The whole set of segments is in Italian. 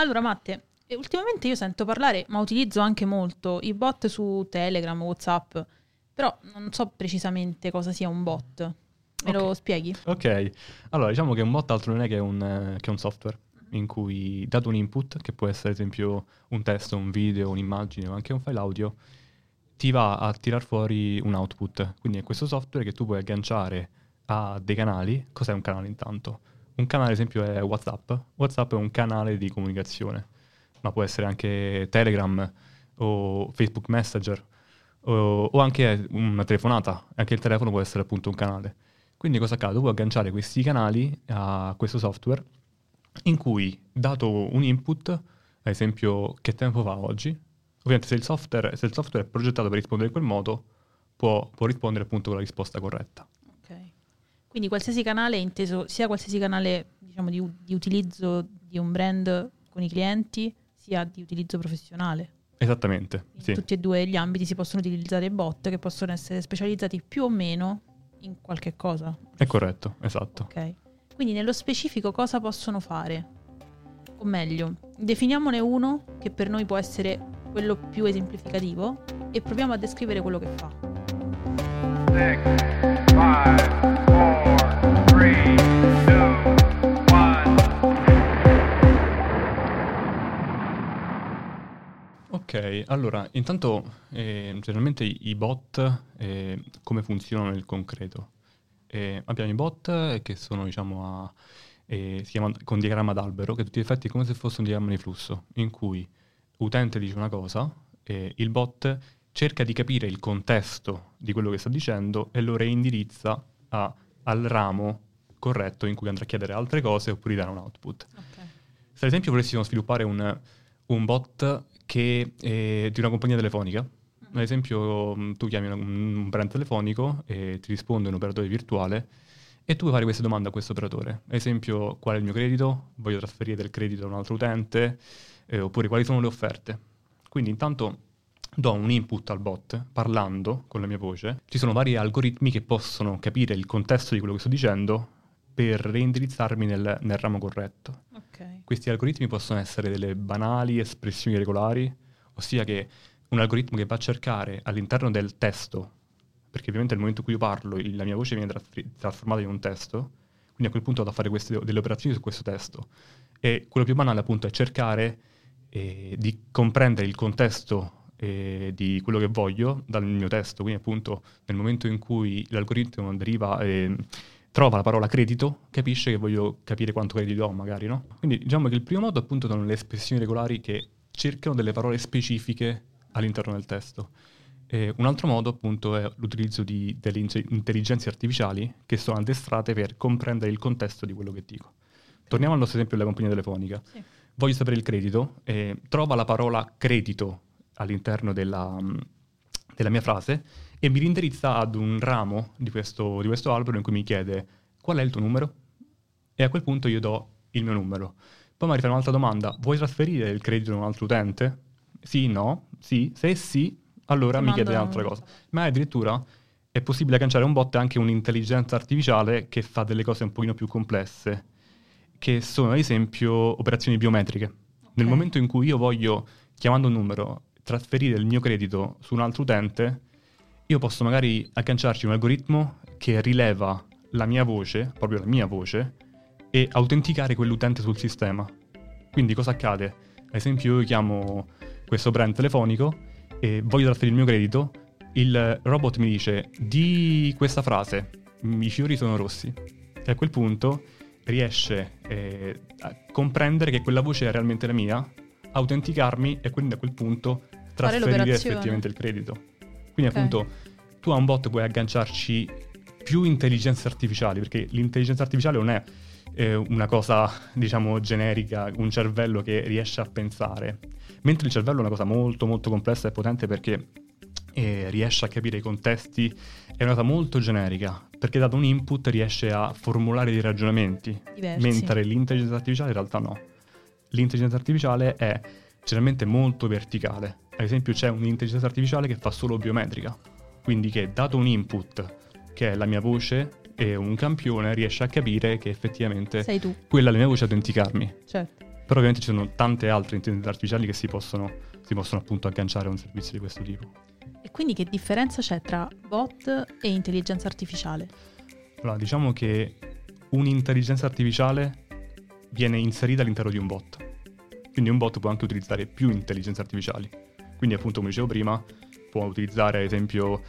Allora, Matte, ultimamente io sento parlare, ma utilizzo anche molto i bot su Telegram, WhatsApp, però non so precisamente cosa sia un bot. Me Ok. lo spieghi? Ok, allora diciamo che un bot altro non è che un, che un software in cui dato un input, che può essere ad esempio un testo, un video, un'immagine o anche un file audio, ti va a tirar fuori un output. Quindi è questo software che tu puoi agganciare a dei canali. Cos'è un canale intanto? Un canale ad esempio è WhatsApp. WhatsApp è un canale di comunicazione, ma può essere anche Telegram o Facebook Messenger o, o anche una telefonata. Anche il telefono può essere appunto un canale. Quindi cosa accade? Puoi agganciare questi canali a questo software in cui, dato un input, ad esempio che tempo fa oggi, ovviamente se il software, se il software è progettato per rispondere in quel modo, può, può rispondere appunto con la risposta corretta. Quindi qualsiasi canale è inteso sia qualsiasi canale diciamo, di, di utilizzo di un brand con i clienti, sia di utilizzo professionale. Esattamente, In sì. tutti e due gli ambiti si possono utilizzare bot che possono essere specializzati più o meno in qualche cosa. È corretto, esatto. Ok. Quindi nello specifico cosa possono fare? O meglio, definiamone uno che per noi può essere quello più esemplificativo e proviamo a descrivere quello che fa. six, Ok, allora, intanto eh, generalmente i bot eh, come funzionano nel concreto? Eh, abbiamo i bot che sono, diciamo, a, eh, si chiama con diagramma d'albero, che a tutti gli effetti è come se fosse un diagramma di flusso, in cui l'utente dice una cosa e il bot cerca di capire il contesto di quello che sta dicendo e lo reindirizza a- al ramo corretto in cui andrà a chiedere altre cose oppure dare un output. Se ad esempio volessimo sviluppare un, un bot che è di una compagnia telefonica, ad esempio mh, tu chiami un brand telefonico e ti risponde un operatore virtuale e tu puoi fare queste domande a questo operatore. Ad esempio, qual è il mio credito? Voglio trasferire del credito a un altro utente? Eh, oppure quali sono le offerte? Quindi intanto do un input al bot parlando con la mia voce. Ci sono vari algoritmi che possono capire il contesto di quello che sto dicendo per reindirizzarmi nel, nel ramo corretto. Questi algoritmi possono essere delle banali espressioni regolari, ossia che un algoritmo che va a cercare all'interno del testo, perché ovviamente nel momento in cui io parlo il- la mia voce viene trasfer- trasformata in un testo, quindi a quel punto vado a fare queste, delle operazioni su questo testo. E quello più banale appunto è cercare eh, di comprendere il contesto eh, di quello che voglio dal mio testo, quindi appunto nel momento in cui l'algoritmo deriva... eh, trova la parola credito, capisce che voglio capire quanto credito ho, magari, no? Quindi diciamo che il primo modo appunto sono le espressioni regolari che cercano delle parole specifiche all'interno del testo. E un altro modo appunto è l'utilizzo di, delle intelligenze artificiali che sono addestrate per comprendere il contesto di quello che dico. Torniamo al nostro esempio della compagnia telefonica. Sì. Voglio sapere il credito, eh, trova la parola credito all'interno della, della mia frase e mi rindirizza ad un ramo di questo, di questo albero in cui mi chiede qual è il tuo numero? E a quel punto io do il mio numero. Poi mi rifà un'altra domanda, vuoi trasferire il credito a un altro utente? Sì, no, sì, se sì, allora Ti mi chiede un'altra cosa. Ma addirittura è possibile agganciare un bot anche un'intelligenza artificiale che fa delle cose un pochino più complesse, che sono ad esempio operazioni biometriche. Nel Ok. momento in cui io voglio, chiamando un numero, trasferire il mio credito su un altro utente, io posso magari agganciarci un algoritmo che rileva la mia voce, proprio la mia voce, e autenticare quell'utente sul sistema. Quindi cosa accade? Ad esempio io chiamo questo brand telefonico e voglio trasferire il mio credito, il robot mi dice di questa frase, i fiori sono rossi. E a quel punto riesce eh, a comprendere che quella voce è realmente la mia, autenticarmi e quindi a quel punto trasferire effettivamente il credito. Quindi Ok. appunto tu a un bot puoi agganciarci più intelligenze artificiali, perché l'intelligenza artificiale non è eh, una cosa, diciamo, generica, un cervello che riesce a pensare, mentre il cervello è una cosa molto molto complessa e potente perché eh, riesce a capire i contesti, è una cosa molto generica, perché dato un input riesce a formulare dei ragionamenti, Diversi. mentre l'intelligenza artificiale in realtà no. L'intelligenza artificiale è generalmente molto verticale. Ad esempio c'è un'intelligenza artificiale che fa solo biometrica, quindi che dato un input, che è la mia voce, e un campione riesce a capire che effettivamente Sei tu, quella è la mia voce e autenticarmi. certo. Però ovviamente ci sono tante altre intelligenze artificiali che si possono, si possono appunto agganciare a un servizio di questo tipo. E quindi che differenza c'è tra bot e intelligenza artificiale? Allora, diciamo che un'intelligenza artificiale viene inserita all'interno di un bot. Quindi un bot può anche utilizzare più intelligenze artificiali. Quindi appunto, come dicevo prima, può utilizzare ad esempio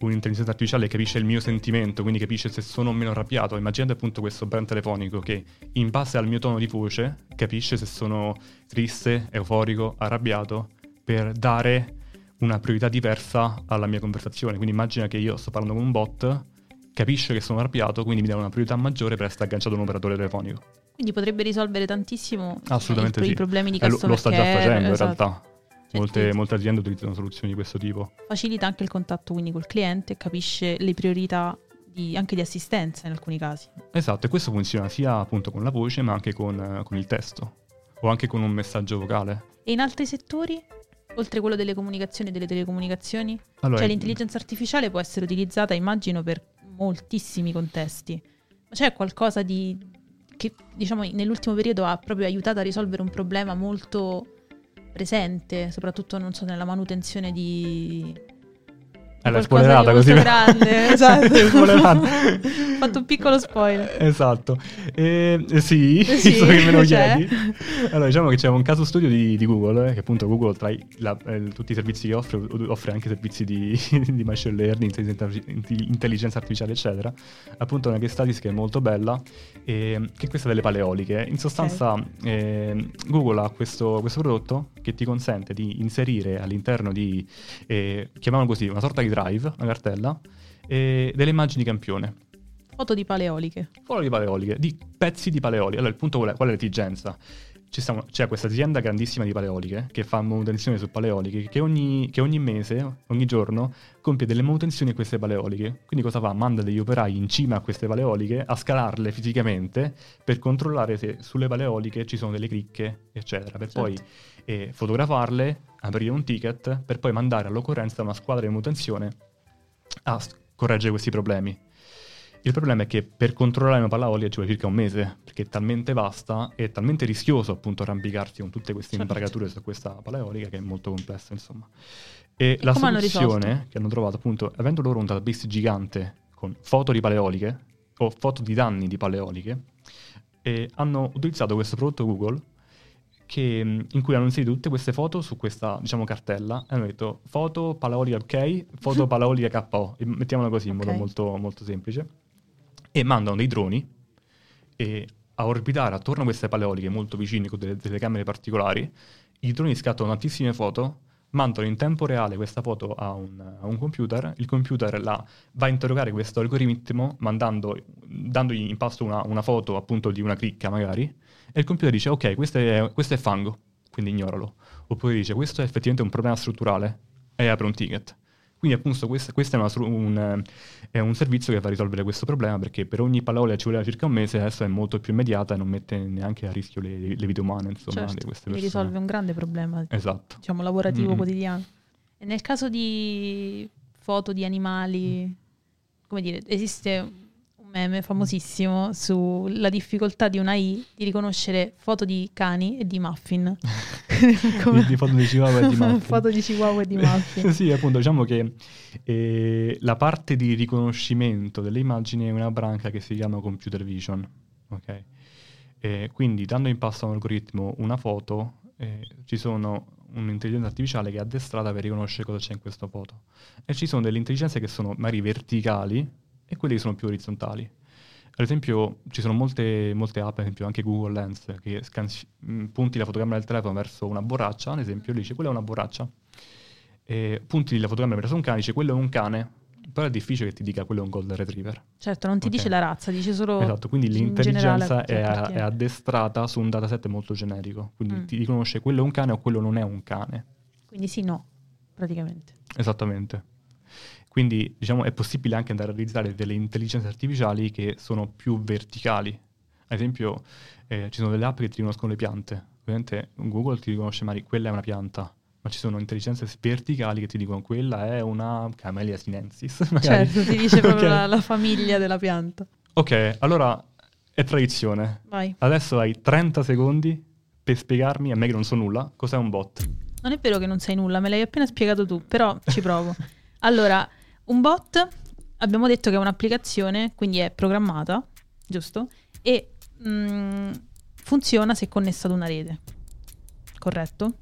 un'intelligenza artificiale che capisce il mio sentimento, quindi capisce se sono o meno arrabbiato. Immaginate appunto questo brand telefonico che in base al mio tono di voce capisce se sono triste, euforico, arrabbiato, per dare una priorità diversa alla mia conversazione. Quindi immagina che io sto parlando con un bot, capisce che sono arrabbiato, quindi mi dà una priorità maggiore per essere agganciato a un operatore telefonico. Quindi potrebbe risolvere tantissimo Assolutamente i, sì. i problemi di E lo, customer lo sta già facendo esatto. in realtà. Molte, ti- molte aziende utilizzano soluzioni di questo tipo. Facilita anche il contatto quindi col cliente, capisce le priorità di- anche di assistenza in alcuni casi. Esatto, e questo funziona sia appunto con la voce ma anche con, eh, con il testo o anche con un messaggio vocale. E in altri settori, oltre quello delle comunicazioni e delle telecomunicazioni, Allora, cioè l'intelligenza artificiale può essere utilizzata, immagino, per moltissimi contesti. Ma c'è qualcosa di che, diciamo, nell'ultimo periodo ha proprio aiutato a risolvere un problema molto presente, soprattutto, non so, nella manutenzione di... Qualcosa di spoilerata così. grande, esatto. Spoilerata. Ho fatto un piccolo spoiler. Esatto. Eh, sì, Sì, visto che me lo chiedi. Allora, diciamo che c'è un caso studio di, di Google, eh, che appunto Google tra i- la- eh, tutti i servizi che offre, offre anche servizi di, di machine learning, intelligenza, artificiale, eccetera. Appunto una case studies che è molto bella, e, che è questa delle paleoliche. In sostanza eh, Google ha questo, questo prodotto che ti consente di inserire all'interno di, eh, chiamiamolo così, una sorta di drive, una cartella, eh, delle immagini campione. Foto di paleoliche. Foto di paleoliche, di pezzi di paleoliche. Allora, il punto qual è, qual è l'esigenza? Ci stiamo- c'è questa azienda grandissima di paleoliche che fa manutenzione su paleoliche che ogni, che ogni mese, ogni giorno, compie delle manutenzioni a queste paleoliche. Quindi cosa fa? Manda degli operai in cima a queste paleoliche a scalarle fisicamente per controllare se sulle paleoliche ci sono delle cricche, eccetera, per poi Eh, fotografarle, aprire un ticket, per poi mandare all'occorrenza una squadra di manutenzione a correggere questi problemi. Il problema è che per controllare una palaolia ci vuole circa un mese, perché è talmente vasta e talmente rischioso appunto arrampicarsi con tutte queste Certo. imbragature su questa paleolica che è molto complessa, insomma. E, E la hanno soluzione risolto? che hanno trovato appunto, avendo loro un database gigante con foto di paleoliche o foto di danni di paleoliche, e hanno utilizzato questo prodotto Google che, mh, in cui hanno inserito tutte queste foto su questa diciamo cartella e hanno detto foto paleolica ok, foto paleolica KO, mettiamola così in modo Ok. molto, molto semplice e mandano dei droni e a orbitare attorno a queste paleoliche molto vicine con delle telecamere particolari. I droni scattano tantissime foto, mandano in tempo reale questa foto a un, a un computer, il computer la, va a interrogare questo algoritmo mandando, dandogli in pasto una, una foto appunto di una cricca magari, e il computer dice ok, questo è, questo è fango, quindi ignoralo. Oppure dice questo è effettivamente un problema strutturale e apre un ticket. Quindi appunto questo, questo è, una un, è un servizio che va a risolvere questo problema perché per ogni paleolia ci voleva circa un mese, adesso è molto più immediata e non mette neanche a rischio le, le vite umane insomma, certo, di queste quindi persone. risolve un grande problema Esatto. diciamo, lavorativo Mm. quotidiano. E nel caso di foto di animali, come dire, esiste un meme famosissimo sulla difficoltà di una I di riconoscere foto di cani e di muffin. Come- Di, foto di Chihuahua e di Muffin. foto di Chihuahua e di muffin. sì, appunto, diciamo che eh, la parte di riconoscimento delle immagini è una branca che si chiama computer vision. ok? Eh, quindi, dando in passo a un algoritmo una foto, eh, ci sono un'intelligenza artificiale che è addestrata per riconoscere cosa c'è in questa foto. E ci sono delle intelligenze che sono magari verticali e quelle che sono più orizzontali. Ad esempio, ci sono molte, molte app, ad esempio anche Google Lens, che scansi- mh, punti la fotocamera del telefono verso una borraccia, ad esempio, e dice quella è una borraccia. E punti la fotocamera verso un cane, dice quello è un cane, però è difficile che ti dica quello è un golden retriever. Certo, non ti Ok. dice la razza, dice solo Esatto, quindi in l'intelligenza a è, è addestrata su un dataset molto generico, quindi Mm. ti riconosce quello è un cane o quello non è un cane. Quindi sì, no, praticamente. Esattamente. Quindi diciamo è possibile anche andare a realizzare delle intelligenze artificiali che sono più verticali. Ad esempio eh, ci sono delle app che ti riconoscono le piante. Ovviamente Google ti riconosce magari quella è una pianta, ma ci sono intelligenze verticali che ti dicono quella è una Camellia sinensis. magari. Certo, ti dice proprio Ok. la, la famiglia della pianta. Ok, allora è tradizione. Vai. Adesso hai 30 secondi per spiegarmi, a me che non so nulla, cos'è un bot? Non è vero che non sai nulla, me l'hai appena spiegato tu, però ci provo. Allora, un bot abbiamo detto che è un'applicazione, quindi è programmata, giusto? E mm, funziona se connessa ad una rete. Corretto?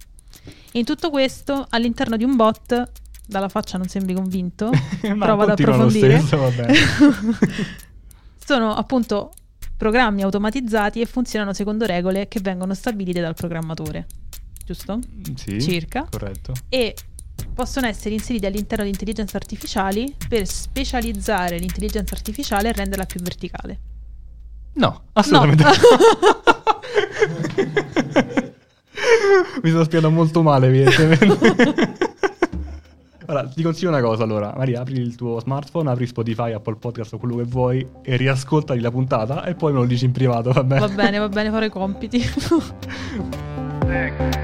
E in tutto questo, all'interno di un bot, dalla faccia non sembri convinto, prova ad approfondire. stesso. Sono appunto programmi automatizzati e funzionano secondo regole che vengono stabilite dal programmatore, giusto? sì, Circa. corretto. E possono essere inseriti all'interno di intelligenze artificiali per specializzare l'intelligenza artificiale e renderla più verticale. No, assolutamente No. Mi sto spiegando molto male, evidentemente. Allora, ti consiglio una cosa allora. Maria, apri il tuo smartphone, apri Spotify, Apple Podcast o quello che vuoi e riascoltati la puntata e poi me lo dici in privato, va bene? Va bene, va bene, farò i compiti.